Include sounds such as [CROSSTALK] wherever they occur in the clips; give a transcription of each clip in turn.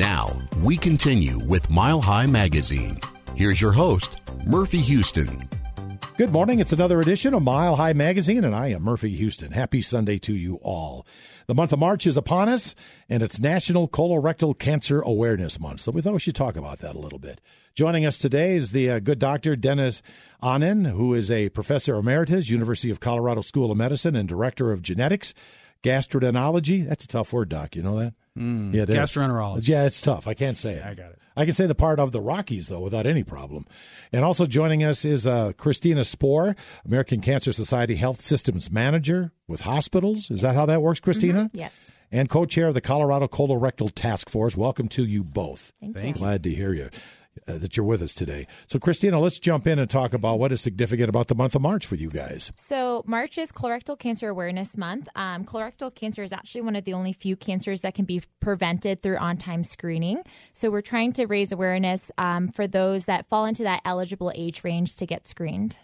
Now, we continue with Mile High Magazine. Here's your host, Murphy Houston. Good morning. It's another edition of Mile High Magazine, and I am Murphy Houston. Happy Sunday to you all. The month of March is upon us, and it's National Colorectal Cancer Awareness Month, so we thought we should talk about that a little bit. Joining us today is the uh, good doctor, Dennis Ahnen, who is a professor emeritus, University of Colorado School of Medicine, and director of genetics, gastroenterology. That's a tough word, doc. You know that? Mm, yeah, it gastroenterology. Is. Yeah, it's tough. I can't say it. I got it. I can say the part of the Rockies, though, without any problem. And also joining us is uh, Christina Spohr, American Cancer Society Health Systems Manager with hospitals. Is that how that works, Christina? Mm-hmm. Yes. And co chair of the Colorado Colorectal Task Force. Welcome to you both. Thank, Thank you. Glad to hear you. Uh, that you're with us today. So, Christina, let's jump in and talk about what is significant about the month of March for you guys. So, March is Colorectal Cancer Awareness Month. Um, colorectal cancer is actually one of the only few cancers that can be prevented through on time screening. So, we're trying to raise awareness um, for those that fall into that eligible age range to get screened.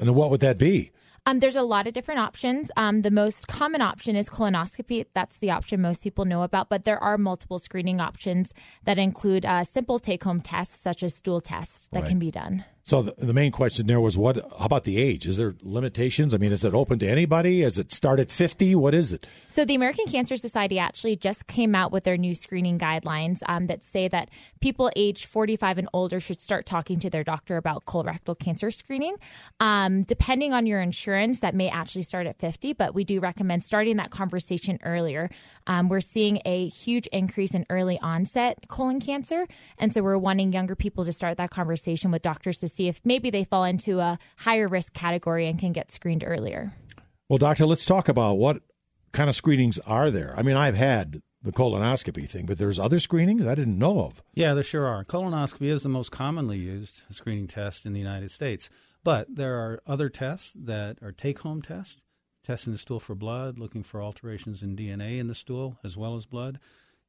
And what would that be? Um, there's a lot of different options. Um, the most common option is colonoscopy. That's the option most people know about, but there are multiple screening options that include uh, simple take home tests, such as stool tests, that Right. can be done. So the, the main question there was what how about the age? Is there limitations? I mean, is it open to anybody? Is it start at 50? What is it? So, the American Cancer Society actually just came out with their new screening guidelines um, that say that people aged 45 and older should start talking to their doctor about colorectal cancer screening. Um, depending on your insurance, that may actually start at 50, but we do recommend starting that conversation earlier. Um, we're seeing a huge increase in early onset colon cancer, and so we're wanting younger people to start that conversation with doctors to see if maybe they fall into a higher risk category and can get screened earlier. Well, doctor, let's talk about what kind of screenings are there. I mean, I've had the colonoscopy thing, but there's other screenings I didn't know of. Yeah, there sure are. Colonoscopy is the most commonly used screening test in the United States, but there are other tests that are take-home tests, testing the stool for blood, looking for alterations in DNA in the stool as well as blood.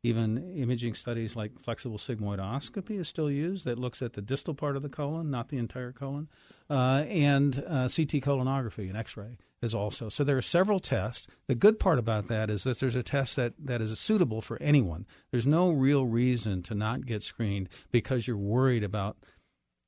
Even imaging studies like flexible sigmoidoscopy is still used that looks at the distal part of the colon, not the entire colon, uh, and uh, CT colonography and X-ray is also. So there are several tests. The good part about that is that there's a test that, that is suitable for anyone. There's no real reason to not get screened because you're worried about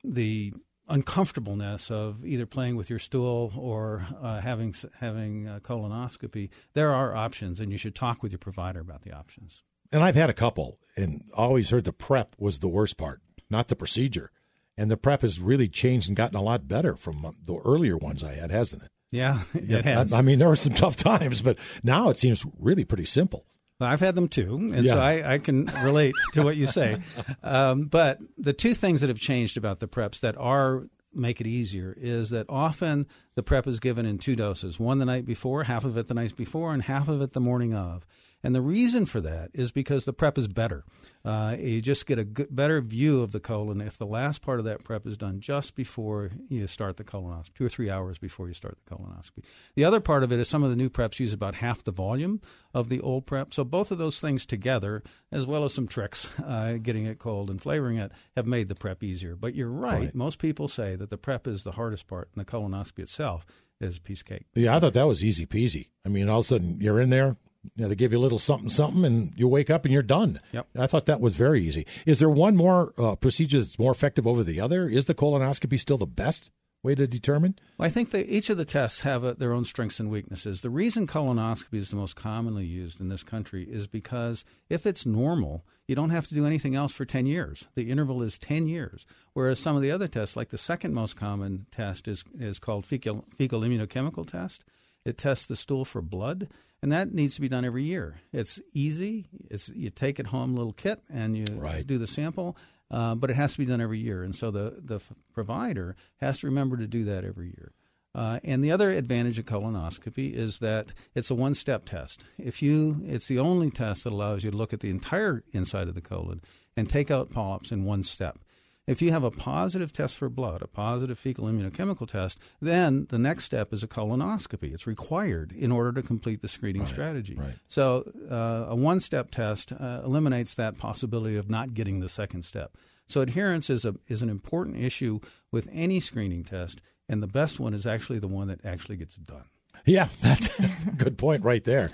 the uncomfortableness of either playing with your stool or uh, having having colonoscopy. There are options, and you should talk with your provider about the options. And I've had a couple and always heard the prep was the worst part, not the procedure. And the prep has really changed and gotten a lot better from the earlier ones I had, hasn't it? Yeah, [LAUGHS] it Yeah, has. I, I mean, there were some [LAUGHS] tough times, but now it seems really pretty simple. Well, I've had them too, and so I, I can relate to what you say. [LAUGHS] Um, but the two things that have changed about the preps that are make it easier is that often the prep is given in two doses: one the night before, half of it the night before, and half of it the morning of. And the reason for that is because the prep is better. Uh, you just get a good, better view of the colon if the last part of that prep is done just before you start the colonoscopy, two or three hours before you start the colonoscopy. The other part of it is some of the new preps use about half the volume of the old prep. So both of those things together, as well as some tricks, [LAUGHS] uh, getting it cold and flavoring it, have made the prep easier. But you're right. Right. Most people say that the prep is the hardest part, and the colonoscopy itself is a piece of cake. Yeah, I thought that was easy peasy. I mean, all of a sudden you're in there, you know, they give you a little something, something, and you wake up and you're done. Yep. I thought that was very easy. Is there one more uh, procedure that's more effective over the other? Is the colonoscopy still the best way to determine? Well, I think that each of the tests have uh their own strengths and weaknesses. The reason colonoscopy is the most commonly used in this country is because if it's normal, you don't have to do anything else for 10 years. The interval is 10 years. Whereas some of the other tests, like the second most common test, is, is called fecal, fecal immunochemical test. It tests the stool for blood, and that needs to be done every year. It's easy. It's you take it home, little kit, and you Right. do the sample. Uh, but it has to be done every year, and so the the f- provider has to remember to do that every year. Uh, and the other advantage of colonoscopy is that it's a one-step test. If you, it's the only test that allows you to look at the entire inside of the colon and take out polyps in one step. If you have a positive test for blood, a positive fecal immunochemical test, then the next step is a colonoscopy. It's required in order to complete the screening strategy. right. So uh, a one step test uh, eliminates that possibility of not getting the second step. So adherence is, a, is an important issue with any screening test, and the best one is actually the one that actually gets done. Yeah, [LAUGHS] that's a good point right there.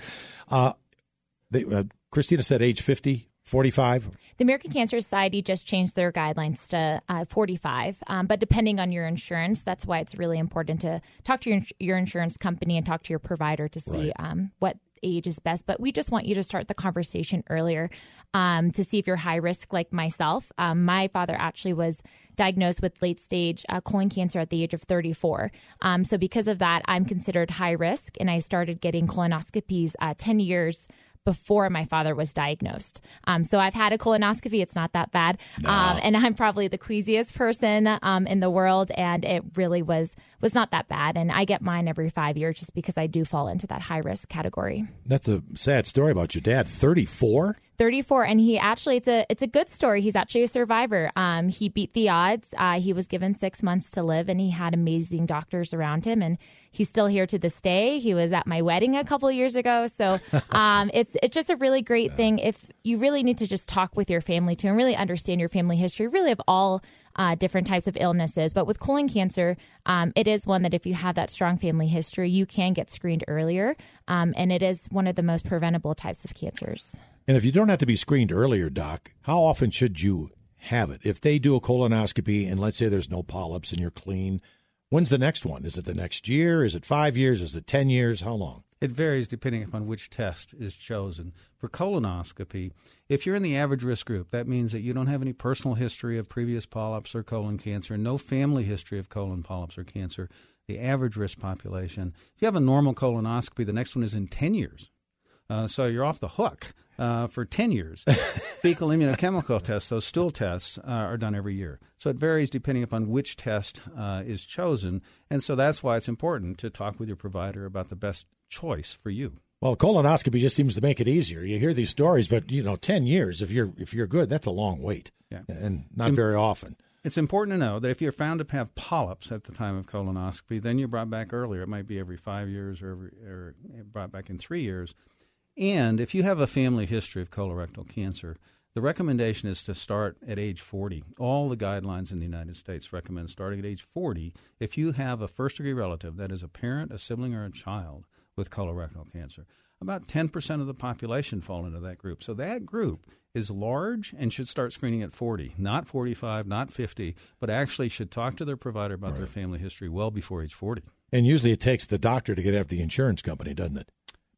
Uh, they, uh, Christina said age 50 45? The American Cancer Society just changed their guidelines to uh, 45. Um, but depending on your insurance, that's why it's really important to talk to your, your insurance company and talk to your provider to see Right. um, what age is best. But we just want you to start the conversation earlier um, to see if you're high risk, like myself. Um, my father actually was diagnosed with late stage uh, colon cancer at the age of 34. Um, so, because of that, I'm considered high risk, and I started getting colonoscopies uh, 10 years before my father was diagnosed. Um, so I've had a colonoscopy. It's not that bad. Um, and I'm probably the queasiest person um, in the world. And it really was was not that bad. And I get mine every five years just because I do fall into that high risk category. That's a sad story about your dad. 34? 34 and he actually it's a it's a good story. He's actually a survivor. Um, he beat the odds. Uh, he was given six months to live and he had amazing doctors around him and he's still here to this day. He was at my wedding a couple years ago. So [LAUGHS] um, it's it's just a really great thing. If you really need to just talk with your family too and really understand your family history really of all uh, different types of illnesses. But with colon cancer, um, it is one that if you have that strong family history, you can get screened earlier. Um, and it is one of the most preventable types of cancers. And if you don't have to be screened earlier, Doc, how often should you have it? If they do a colonoscopy and let's say there's no polyps and you're clean, when's the next one? Is it the next year? Is it five years? Is it 10 years? How long? It varies depending upon which test is chosen. For colonoscopy, if you're in the average risk group, that means that you don't have any personal history of previous polyps or colon cancer, no family history of colon polyps or cancer, the average risk population. If you have a normal colonoscopy, the next one is in 10 years. Uh, so you're off the hook uh, for 10 years. [LAUGHS] Fecal immunochemical tests, those stool tests, uh, are done every year. So it varies depending upon which test uh, is chosen. And so that's why it's important to talk with your provider about the best choice for you. Well, colonoscopy just seems to make it easier. You hear these stories, but you know, 10 years if you're if you're good, that's a long wait. Yeah. And not It's- very often. It's important to know that if you're found to have polyps at the time of colonoscopy, then you're brought back earlier. It might be every five years or, every, or brought back in three years. And if you have a family history of colorectal cancer, the recommendation is to start at age 40. All the guidelines in the United States recommend starting at age 40 if you have a first degree relative, that is a parent, a sibling, or a child with colorectal cancer. About 10% of the population fall into that group. So that group is large and should start screening at 40, not 45, not 50, but actually should talk to their provider about their family history well before age 40. And usually it takes the doctor to get after the insurance company, doesn't it?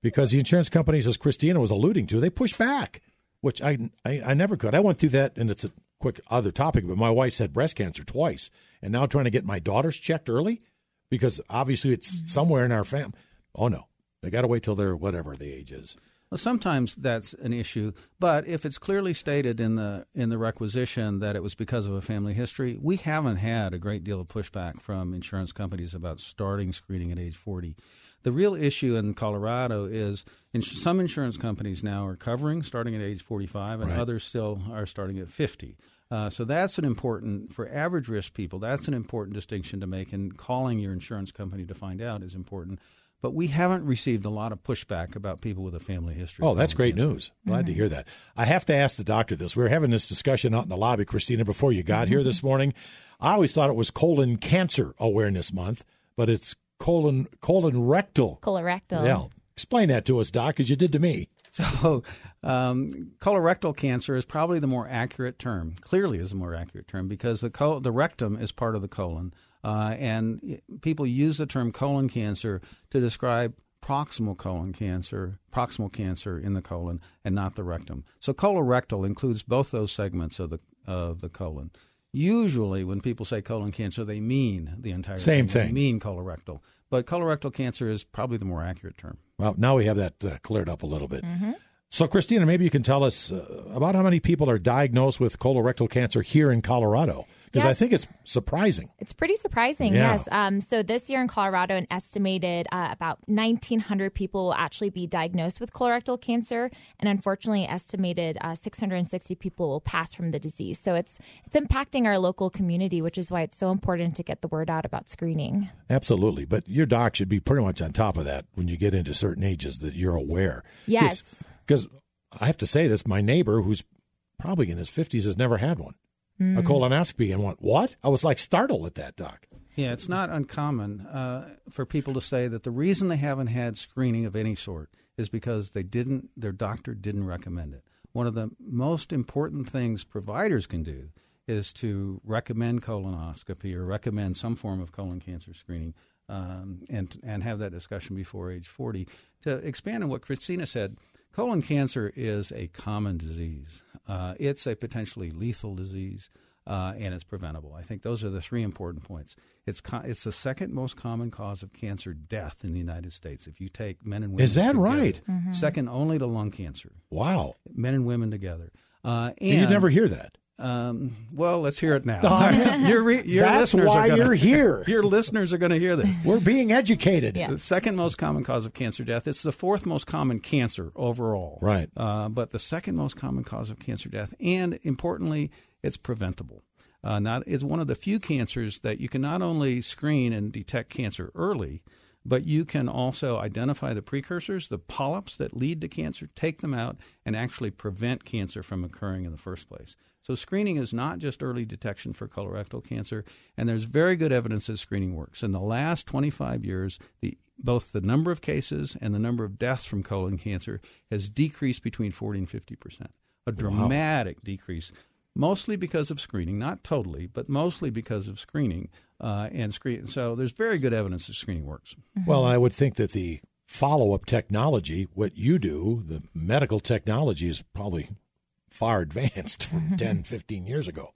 Because the insurance companies, as Christina was alluding to, they push back, which I, I, I never could. I went through that, and it's a quick other topic, but my wife's had breast cancer twice, and now trying to get my daughters checked early because obviously it's mm-hmm. somewhere in our family. Oh, no. They got to wait till they're whatever the age is. Well, sometimes that's an issue, but if it's clearly stated in the in the requisition that it was because of a family history, we haven't had a great deal of pushback from insurance companies about starting screening at age 40. The real issue in Colorado is ins- some insurance companies now are covering starting at age 45, and Right. others still are starting at 50. Uh, so that's an important for average risk people. That's an important distinction to make, and calling your insurance company to find out is important. But we haven't received a lot of pushback about people with a family history. Oh, that's great cancer. news. Glad to hear that. I have to ask the doctor this. We were having this discussion out in the lobby, Christina, before you got here this morning. I always thought it was colon cancer awareness month, but it's colon colon rectal. Colorectal. Yeah. Explain that to us, Doc, as you did to me. [LAUGHS] So, um, colorectal cancer is probably the more accurate term. Clearly, is a more accurate term because the col- the rectum is part of the colon, uh, and people use the term colon cancer to describe proximal colon cancer, proximal cancer in the colon, and not the rectum. So, colorectal includes both those segments of the of the colon. Usually, when people say colon cancer, they mean the entire Same They thing. mean colorectal, but colorectal cancer is probably the more accurate term. Well, now we have that uh, cleared up a little bit. So, Christina, maybe you can tell us uh, about how many people are diagnosed with colorectal cancer here in Colorado, because I think it's surprising. It's pretty surprising, Yeah. yes. Um, so this year in Colorado, an estimated uh, about 1,900 people will actually be diagnosed with colorectal cancer, and unfortunately, estimated uh, 660 people will pass from the disease. So it's it's impacting our local community, which is why it's so important to get the word out about screening. Absolutely. But your doc should be pretty much on top of that when you get into certain ages that you're aware. Yes. Because I have to say this my neighbor, who's probably in his 50s, has never had one. A colonoscopy and went, What? I was like startled at that, Doc. Yeah, it's not uncommon uh, for people to say that the reason they haven't had screening of any sort is because they didn't, their doctor didn't recommend it. one of the most important things providers can do is to recommend colonoscopy or recommend some form of colon cancer screening um, and and have that discussion before age 40. To expand on what Christina said, colon cancer is a common disease. Uh, it's a potentially lethal disease. Uh, and it's preventable. I think those are the three important points. It's co- it's the second most common cause of cancer death in the United States. If you take men and women, is that together. right? Mm-hmm. Second only to lung cancer. Wow, men and women together. Uh, and you never hear that. Um, well, let's hear it now. [LAUGHS] No, your, re- your That's listeners why are gonna, you're [LAUGHS] here. Your listeners are going to hear this. We're being educated. Yeah. The second most common cause of cancer death. It's the fourth most common cancer overall. Right. Uh, but the second most common cause of cancer death, and importantly, it's preventable. Uh, not is one of the few cancers that you can not only screen and detect cancer early, but you can also identify the precursors, the polyps that lead to cancer, take them out, and actually prevent cancer from occurring in the first place. So, screening is not just early detection for colorectal cancer, and there's very good evidence that screening works. In the last 25 years, the, both the number of cases and the number of deaths from colon cancer has decreased between 40 and 50 percent. A dramatic wow. decrease mostly because of screening, not totally, but mostly because of screening uh, and screen. So there's very good evidence that screening works. Mm-hmm. Well, I would think that the follow-up technology, what you do, the medical technology is probably far [LAUGHS] advanced from mm-hmm. 10, 15 years ago.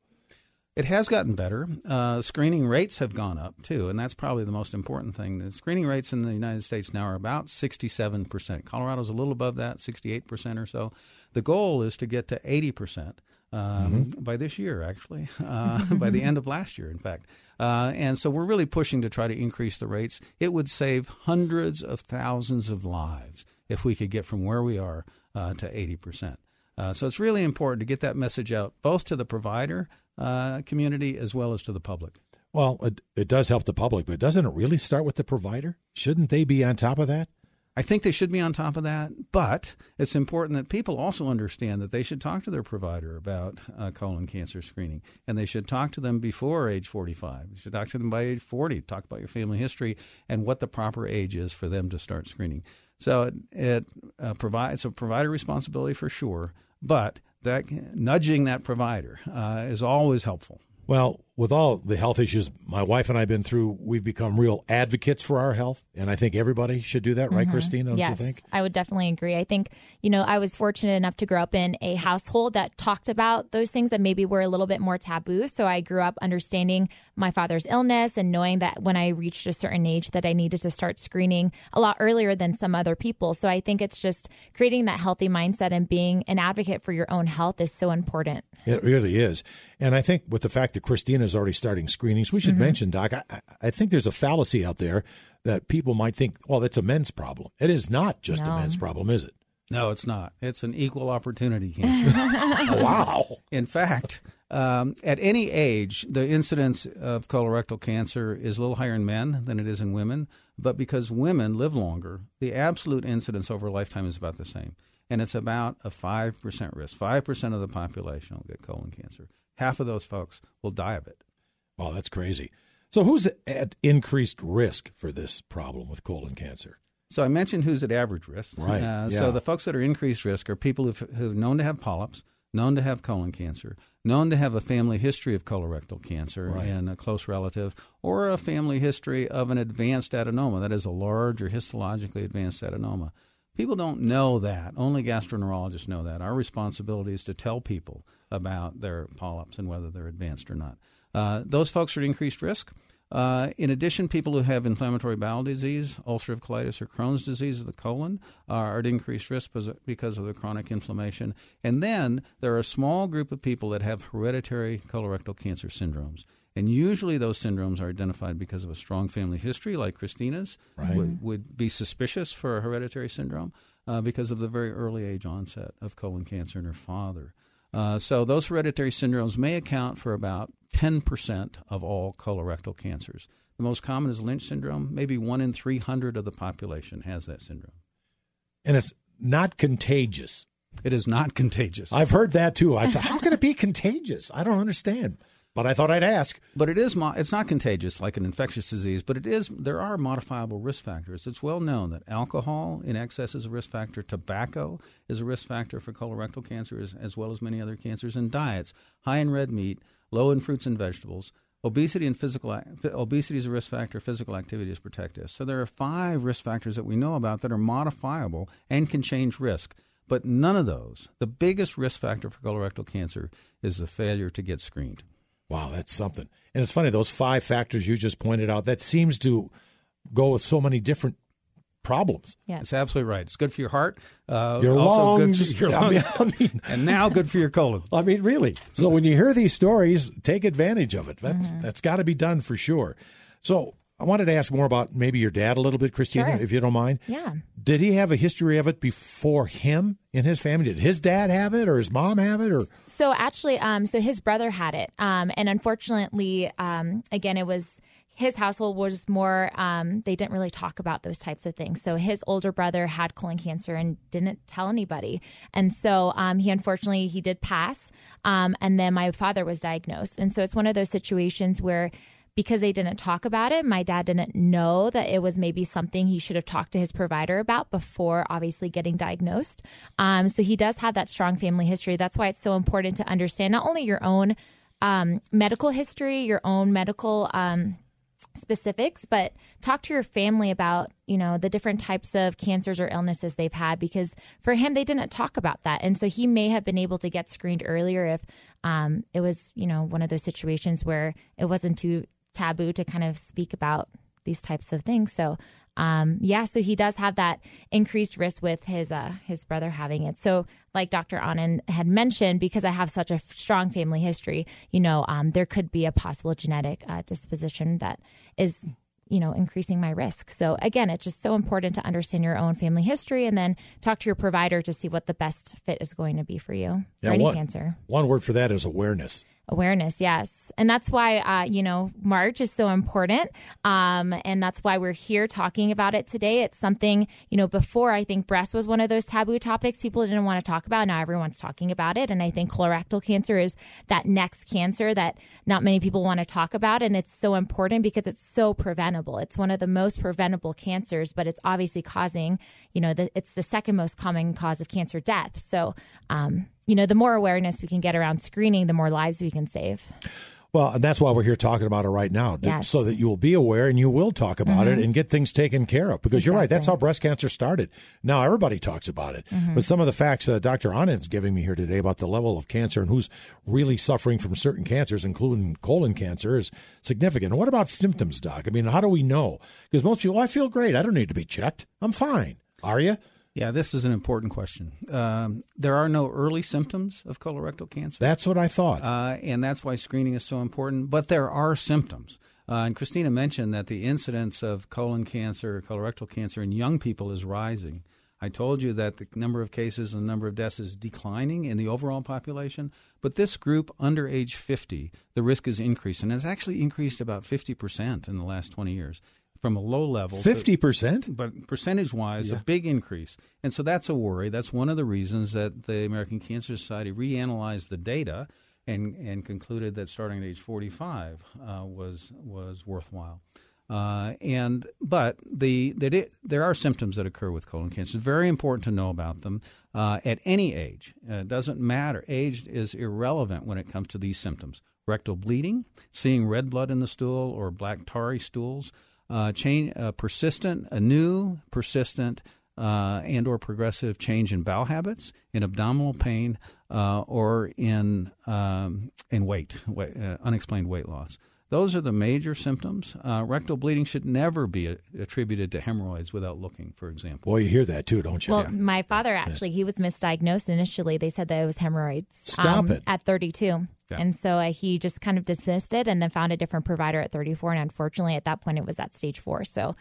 It has gotten better. Uh, screening rates have gone up too, and that's probably the most important thing. The screening rates in the United States now are about 67%. Colorado's a little above that, 68% or so. The goal is to get to 80% um, mm-hmm. by this year, actually, [LAUGHS] uh, by the end of last year, in fact. Uh, and so we're really pushing to try to increase the rates. It would save hundreds of thousands of lives if we could get from where we are uh, to 80%. Uh, so it's really important to get that message out both to the provider uh, community as well as to the public. Well, it, it does help the public, but doesn't it really start with the provider? Shouldn't they be on top of that? I think they should be on top of that, but it's important that people also understand that they should talk to their provider about uh, colon cancer screening, and they should talk to them before age 45. You should talk to them by age 40. Talk about your family history and what the proper age is for them to start screening. So it, it uh, provides a provider responsibility for sure, but that nudging that provider uh, is always helpful. Well, with all the health issues my wife and I've been through, we've become real advocates for our health. And I think everybody should do that, right, mm-hmm. Christine? Don't yes, you think? I would definitely agree. I think, you know, I was fortunate enough to grow up in a household that talked about those things that maybe were a little bit more taboo. So I grew up understanding my father's illness and knowing that when I reached a certain age that I needed to start screening a lot earlier than some other people. So I think it's just creating that healthy mindset and being an advocate for your own health is so important. It really is. And I think with the fact that Christina is already starting screenings, we should mm-hmm. mention, Doc, I, I, think there's a fallacy out there that people might think, well, that's a men's problem. It is not just no. a men's problem, is it? No, it's not. It's an equal opportunity cancer. [LAUGHS] wow. In fact, um, at any age, the incidence of colorectal cancer is a little higher in men than it is in women. But because women live longer, the absolute incidence over a lifetime is about the same. And it's about a 5% risk. 5% of the population will get colon cancer half of those folks will die of it. Wow, that's crazy. So, who's at increased risk for this problem with colon cancer? So, I mentioned who's at average risk. Right. Uh, yeah. So, the folks that are increased risk are people who've, who've known to have polyps, known to have colon cancer, known to have a family history of colorectal cancer right. in a close relative, or a family history of an advanced adenoma, that is, a large or histologically advanced adenoma. People don't know that. Only gastroenterologists know that. Our responsibility is to tell people about their polyps and whether they're advanced or not. Uh, those folks are at increased risk. Uh, in addition, people who have inflammatory bowel disease, ulcerative colitis, or Crohn's disease of the colon are at increased risk because of the chronic inflammation. And then there are a small group of people that have hereditary colorectal cancer syndromes. And usually those syndromes are identified because of a strong family history, like Christina's, right. would, would be suspicious for a hereditary syndrome uh, because of the very early age onset of colon cancer in her father. Uh, so those hereditary syndromes may account for about 10% of all colorectal cancers. The most common is Lynch syndrome. Maybe one in 300 of the population has that syndrome. And it's not contagious. It is not contagious. I've heard that too. I said, how can it be contagious? I don't understand. But I thought I'd ask. But it is mo- it's not contagious like an infectious disease, but it is there are modifiable risk factors. It's well known that alcohol in excess is a risk factor, tobacco is a risk factor for colorectal cancer as, as well as many other cancers and diets high in red meat, low in fruits and vegetables. Obesity and physical obesity is a risk factor. Physical activity is protective. So there are five risk factors that we know about that are modifiable and can change risk. But none of those, the biggest risk factor for colorectal cancer is the failure to get screened. Wow, that's something. And it's funny, those five factors you just pointed out, that seems to go with so many different problems. Yes. It's absolutely right. It's good for your heart. Uh, your lungs. your [LAUGHS] lungs. I mean, I mean, [LAUGHS] and now good for your colon. I mean, really. So when you hear these stories, take advantage of it. That, mm-hmm. That's got to be done for sure. So I wanted to ask more about maybe your dad a little bit, Christina, sure. if you don't mind. Yeah. Did he have a history of it before him in his family? Did his dad have it, or his mom have it, or? So actually, um, so his brother had it, um, and unfortunately, um, again, it was his household was more um, they didn't really talk about those types of things so his older brother had colon cancer and didn't tell anybody and so um, he unfortunately he did pass um, and then my father was diagnosed and so it's one of those situations where because they didn't talk about it, my dad didn't know that it was maybe something he should have talked to his provider about before obviously getting diagnosed. Um, so he does have that strong family history. That's why it's so important to understand not only your own um, medical history, your own medical. Um, specifics but talk to your family about you know the different types of cancers or illnesses they've had because for him they didn't talk about that and so he may have been able to get screened earlier if um, it was you know one of those situations where it wasn't too taboo to kind of speak about these types of things. So um, yeah, so he does have that increased risk with his uh, his brother having it. So, like Dr. Ahnen had mentioned, because I have such a strong family history, you know, um, there could be a possible genetic uh, disposition that is you know, increasing my risk. So again, it's just so important to understand your own family history and then talk to your provider to see what the best fit is going to be for you yeah, for any one, cancer. One word for that is awareness. Awareness, yes. And that's why, uh, you know, March is so important. Um, and that's why we're here talking about it today. It's something, you know, before I think breast was one of those taboo topics people didn't want to talk about. Now everyone's talking about it. And I think colorectal cancer is that next cancer that not many people want to talk about. And it's so important because it's so preventable. It's one of the most preventable cancers, but it's obviously causing, you know, the, it's the second most common cause of cancer death. So, um, you know, the more awareness we can get around screening, the more lives we can save. Well, and that's why we're here talking about it right now, yes. so that you will be aware and you will talk about mm-hmm. it and get things taken care of. Because exactly. you're right, that's how breast cancer started. Now everybody talks about it. Mm-hmm. But some of the facts uh, Dr. Ahnen's giving me here today about the level of cancer and who's really suffering from certain cancers, including colon cancer, is significant. What about symptoms, Doc? I mean, how do we know? Because most people, I feel great. I don't need to be checked. I'm fine. Are you? Yeah, this is an important question. Um, there are no early symptoms of colorectal cancer. That's what I thought. Uh, and that's why screening is so important. But there are symptoms. Uh, and Christina mentioned that the incidence of colon cancer, colorectal cancer in young people is rising. I told you that the number of cases and the number of deaths is declining in the overall population, but this group under age 50, the risk is increased, and has actually increased about 50% in the last 20 years from a low level. Fifty percent, but percentage wise, yeah. a big increase, and so that's a worry. That's one of the reasons that the American Cancer Society reanalyzed the data and and concluded that starting at age forty five uh, was was worthwhile. Uh, and but the that it, there are symptoms that occur with colon cancer. It's very important to know about them uh, at any age. Uh, it doesn't matter. Age is irrelevant when it comes to these symptoms. Rectal bleeding, seeing red blood in the stool or black tarry stools, uh, change, uh, persistent, a new, persistent, uh, and or progressive change in bowel habits, in abdominal pain, uh, or in um, in weight, weight uh, unexplained weight loss. Those are the major symptoms. Uh, rectal bleeding should never be a- attributed to hemorrhoids without looking, for example. Boy, you hear that too, don't you? Well, yeah. my father actually, he was misdiagnosed initially. They said that it was hemorrhoids. Stop um, it. At 32. Yeah. And so uh, he just kind of dismissed it and then found a different provider at 34. And unfortunately, at that point, it was at stage four. So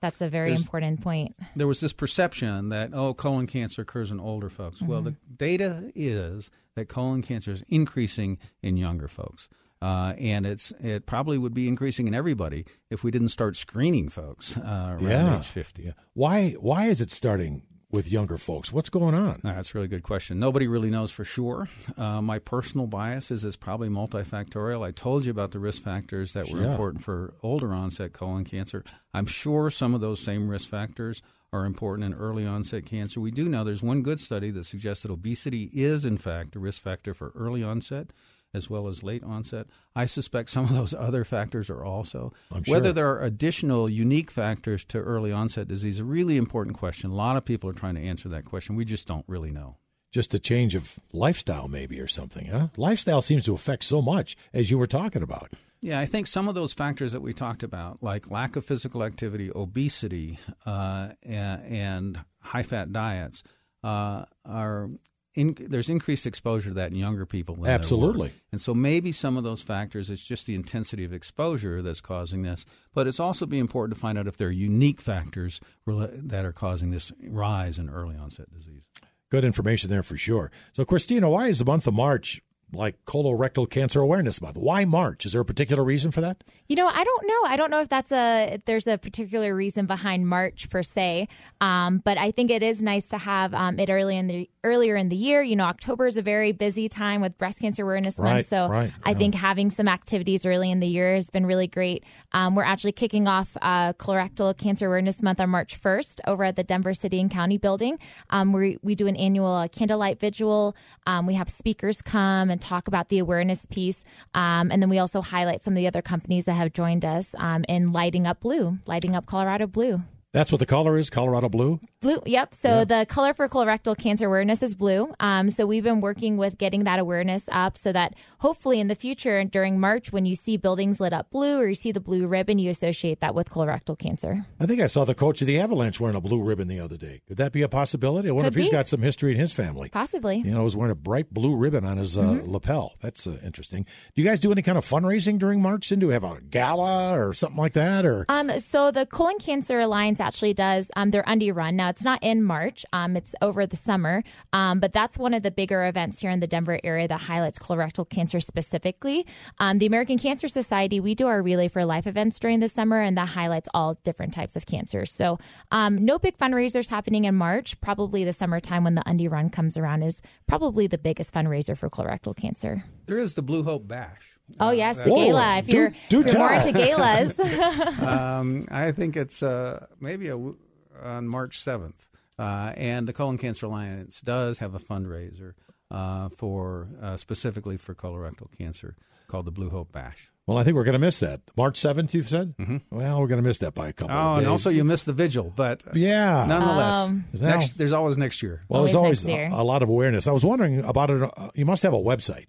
that's a very There's, important point. There was this perception that, oh, colon cancer occurs in older folks. Mm-hmm. Well, the data is that colon cancer is increasing in younger folks. Uh, and it's it probably would be increasing in everybody if we didn't start screening folks uh, around yeah. age fifty. Why why is it starting with younger folks? What's going on? That's a really good question. Nobody really knows for sure. Uh, my personal bias is it's probably multifactorial. I told you about the risk factors that were Yeah. important for older onset colon cancer. I'm sure some of those same risk factors are important in early onset cancer. We do know there's one good study that suggests that obesity is, in fact, a risk factor for early onset as well as late onset. I suspect some of those other factors are also. I'm sure. Whether there are additional unique factors to early onset disease, a really important question. A lot of people are trying to answer that question. We just don't really know. Just a change of lifestyle, maybe, or something, huh? Lifestyle seems to affect so much, as you were talking about. Yeah, I think some of those factors that we talked about, like lack of physical activity, obesity, uh, and, and high fat diets, uh, are in, there's increased exposure to that in younger people. Than there were. Absolutely. and so maybe some of those factors, it's just the intensity of exposure that's causing this. But it's also be important to find out if there are unique factors that are causing this rise in early onset disease. Good information there for sure. So, Christina, why is the month of March like colorectal cancer awareness month? Why March? Is there a particular reason for that? You know, I don't know. I don't know if that's a if there's a particular reason behind March per se, um, but I think it is nice to have um, it early in the earlier in the year. You know, October is a very busy time with Breast Cancer Awareness Right, Month, so right, I yeah. think having some activities early in the year has been really great. Um, we're actually kicking off uh, Colorectal Cancer Awareness Month on March 1st over at the Denver City and County Building. Um, we we do an annual uh, candlelight vigil. Um, we have speakers come and talk about the awareness piece, um, and then we also highlight some of the other companies that have joined us um, in lighting up blue, lighting up Colorado blue. That's what the color is, Colorado blue. Blue, yep. So the color for colorectal cancer awareness is blue. Um, so we've been working with getting that awareness up so that hopefully in the future during March, when you see buildings lit up blue or you see the blue ribbon, you associate that with colorectal cancer. I think I saw the coach of the Avalanche wearing a blue ribbon the other day. Could that be a possibility? I wonder Could if he's got some history in his family. Possibly. You know, he was wearing a bright blue ribbon on his uh, Mm-hmm. lapel. That's uh, interesting. Do you guys do any kind of fundraising during March? And do we have a gala or something like that? Or Um, so the Colon Cancer Alliance actually does um, their Undy Run. Now it's not in March; um, it's over the summer. Um, but that's one of the bigger events here in the Denver area that highlights colorectal cancer specifically. Um, the American Cancer Society we do our Relay for Life events during the summer, and that highlights all different types of cancers. So um, no big fundraisers happening in March. Probably the summertime when the Undy Run comes around is probably the biggest fundraiser for colorectal cancer. There is the Blue Hope Bash. Oh yes, the Whoa, gala. If do- you're, do if you're more tell. into galas. [LAUGHS] um, I think it's uh, maybe a w on March 7th. Uh, and the Colon Cancer Alliance does have a fundraiser uh, for uh, specifically for colorectal cancer called the Blue Hope Bash. well, I think we're going to miss that. March seventh, you said. Mm-hmm. Well, we're going to miss that by a couple. Oh, of days. and also you missed the vigil, but yeah. nonetheless, Um, next, there's always next year. well, there's Always always a, year. a lot of awareness. I was wondering about it. Uh, you must have a website.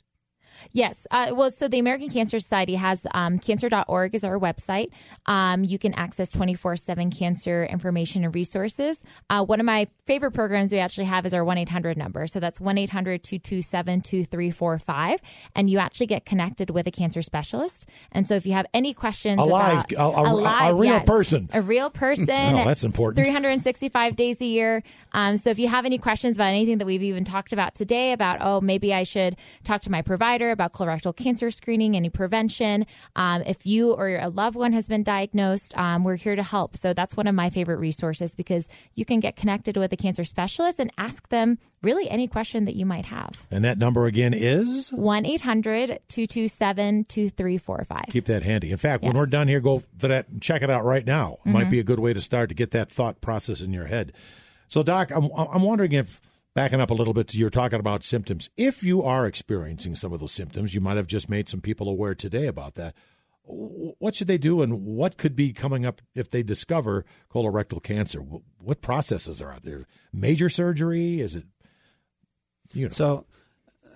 Yes. Uh, well, so the American Cancer Society has um, cancer.org is our website. Um, you can access 24 7 cancer information and resources. Uh, one of my favorite programs we actually have is our 1 800 number. So that's 1 800 227 2345. And you actually get connected with a cancer specialist. And so if you have any questions A live- about a- a- a real yes, person. a real person, [LAUGHS] No, that's important. 365 days a year. Um, so if you have any questions about anything that we've even talked about today, about, oh, maybe I should talk to my provider about colorectal cancer screening, any prevention, um, if you or a loved one has been diagnosed, um, we're here to help. So that's one of my favorite resources because you can get connected with a cancer specialist and ask them really any question that you might have. And that number again is 1 800 227 2345. keep that handy. In fact, when we're done here, go to that and check it out right now. Mm-hmm. might be a good way to start to get that thought process in your head. So, Doc, I'm, I'm wondering if backing up a little bit, you're talking about symptoms. If you are experiencing some of those symptoms, you might have just made some people aware today about that. What should they do, and what could be coming up if they discover colorectal cancer? What processes are out there? Major surgery? Is it? You know, So,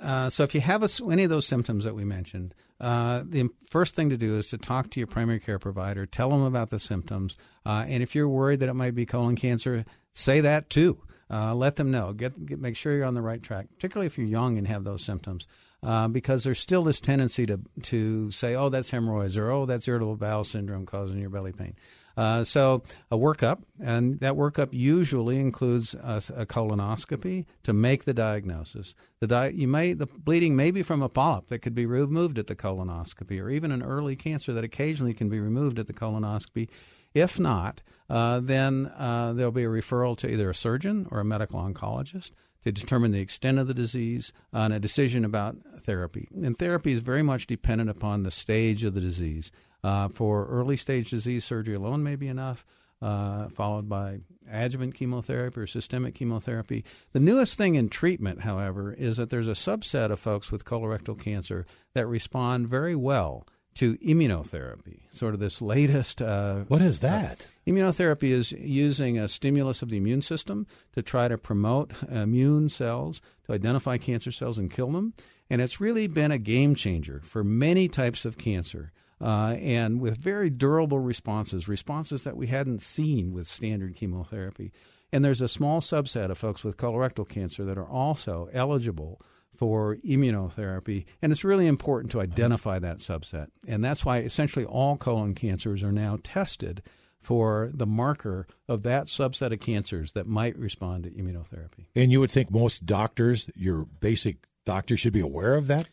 uh, so if you have a any of those symptoms that we mentioned, uh, the first thing to do is to talk to your primary care provider, tell them about the symptoms, uh, and if you're worried that it might be colon cancer, say that too. Uh, let them know. Get, get make sure you're on the right track, particularly if you're young and have those symptoms, uh, because there's still this tendency to to say, oh, that's hemorrhoids, or oh, that's irritable bowel syndrome causing your belly pain. Uh, so a workup, and that workup usually includes a, a colonoscopy to make the diagnosis. The di- you may the bleeding may be from a polyp that could be removed at the colonoscopy, or even an early cancer that occasionally can be removed at the colonoscopy. If not, uh, then uh, there'll be a referral to either a surgeon or a medical oncologist to determine the extent of the disease and a decision about therapy. And therapy is very much dependent upon the stage of the disease. Uh, for early stage disease, surgery alone may be enough. Uh, followed by adjuvant chemotherapy or systemic chemotherapy. The newest thing in treatment, however, is that there's a subset of folks with colorectal cancer that respond very well to immunotherapy, sort of this latest. Uh, what is that? Uh, immunotherapy is using a stimulus of the immune system to try to promote immune cells, to identify cancer cells and kill them. And it's really been a game changer for many types of cancer uh, and with very durable responses, responses that we hadn't seen with standard chemotherapy. And there's a small subset of folks with colorectal cancer that are also eligible for immunotherapy, and it's really important to identify that subset. And that's why essentially all colon cancers are now tested for the marker of that subset of cancers that might respond to immunotherapy. And you would think most doctors, your basic doctor, should be aware of that?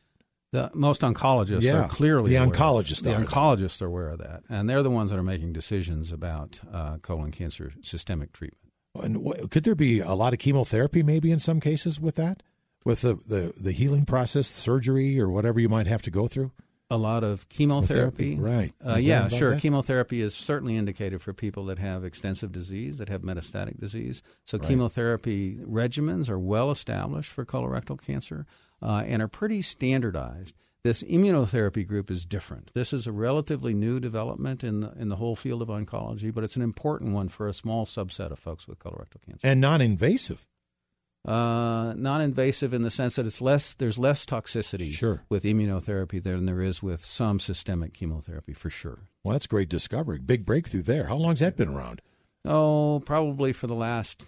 The most oncologists yeah, are clearly the oncologists. The oncologists are aware of that, and they're the ones that are making decisions about uh, colon cancer systemic treatment. And what, could there be a lot of chemotherapy, maybe in some cases, with that, with the the, the healing process, surgery, or whatever you might have to go through? A lot of chemotherapy, right? Uh, yeah, sure. That? Chemotherapy is certainly indicated for people that have extensive disease, that have metastatic disease. So right. chemotherapy regimens are well established for colorectal cancer uh, and are pretty standardized. This immunotherapy group is different. This is a relatively new development in the, in the whole field of oncology, but it's an important one for a small subset of folks with colorectal cancer. And non-invasive. Uh, non-invasive in the sense that it's less. There's less toxicity sure. with immunotherapy than there is with some systemic chemotherapy, for sure. Well, that's great discovery. Big breakthrough there. How long's that been around? Oh, probably for the last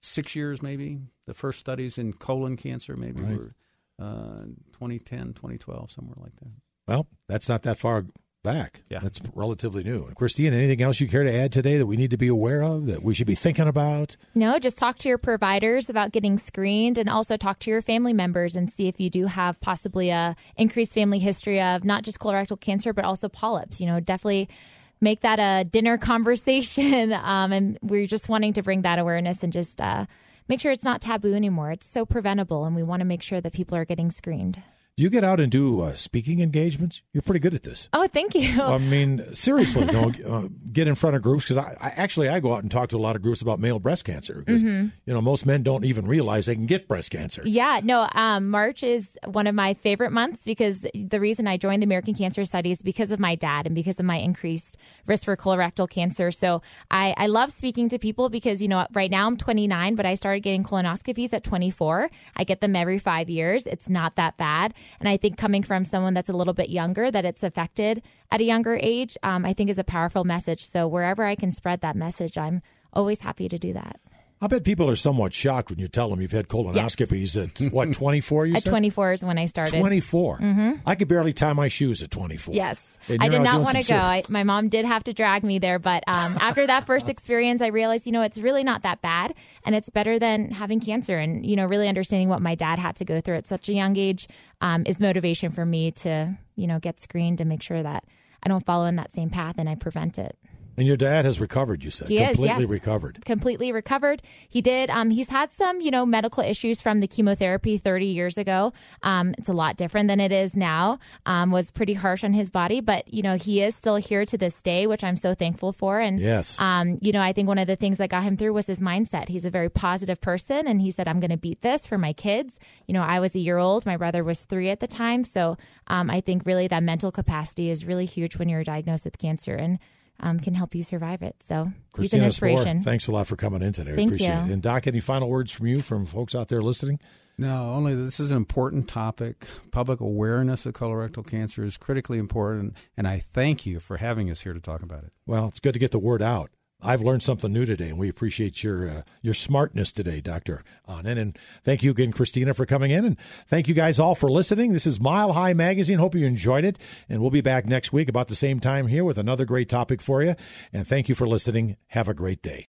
six years, maybe. The first studies in colon cancer, maybe, right. were uh, 2010, 2012, somewhere like that. Well, that's not that far back. Yeah. That's relatively new. And Christine, anything else you care to add today that we need to be aware of, that we should be thinking about? No, just talk to your providers about getting screened and also talk to your family members and see if you do have possibly a increased family history of not just colorectal cancer, but also polyps. You know, definitely make that a dinner [LAUGHS] conversation. Um, and we're just wanting to bring that awareness and just uh, make sure it's not taboo anymore. It's so preventable, and we want to make sure that people are getting screened. Do you get out and do uh, speaking engagements? You're pretty good at this. Oh, thank you. I mean, seriously, [LAUGHS] you know, uh, get in front of groups because I, I, actually I go out and talk to a lot of groups about male breast cancer mm-hmm. you know most men don't even realize they can get breast cancer. Yeah, no. Um, March is one of my favorite months because the reason I joined the American Cancer Society is because of my dad and because of my increased risk for colorectal cancer. So I, I love speaking to people because you know right now I'm 29, but I started getting colonoscopies at 24. I get them every five years. It's not that bad. And I think coming from someone that's a little bit younger, that it's affected at a younger age, um, I think is a powerful message. So wherever I can spread that message, I'm always happy to do that. I bet people are somewhat shocked when you tell them you've had colonoscopies yes. at what [LAUGHS] 24 you at 24 is when I started. 24. Mm-hmm. I could barely tie my shoes at 24. Yes. I did not want to go. I, my mom did have to drag me there, but um, after that first experience, I realized, you know, it's really not that bad, and it's better than having cancer. And you know, really understanding what my dad had to go through at such a young age um, is motivation for me to, you know, get screened and make sure that I don't follow in that same path and I prevent it. And your dad has recovered, you said. He completely is, yes. recovered. Completely recovered. He did. Um, he's had some, you know, medical issues from the chemotherapy 30 years ago. Um, it's a lot different than it is now. Um, was pretty harsh on his body, but you know, he is still here to this day, which I'm so thankful for. And yes, um, you know, I think one of the things that got him through was his mindset. He's a very positive person, and he said, "I'm going to beat this for my kids." You know, I was a year old. My brother was three at the time, so um, I think really that mental capacity is really huge when you're diagnosed with cancer and um, can help you survive it. So Christina he's an inspiration. thanks a lot for coming in today. Thank appreciate you. it. And Doc, any final words from you, from folks out there listening? No, only this is an important topic. Public awareness of colorectal cancer is critically important, and I thank you for having us here to talk about it. Well, it's good to get the word out. I've learned something new today, and we appreciate your uh, your smartness today, Doctor Ahnen. And thank you again, Christina, for coming in, and thank you guys all for listening. This is Mile High Magazine. Hope you enjoyed it, and we'll be back next week about the same time here with another great topic for you. And thank you for listening. Have a great day.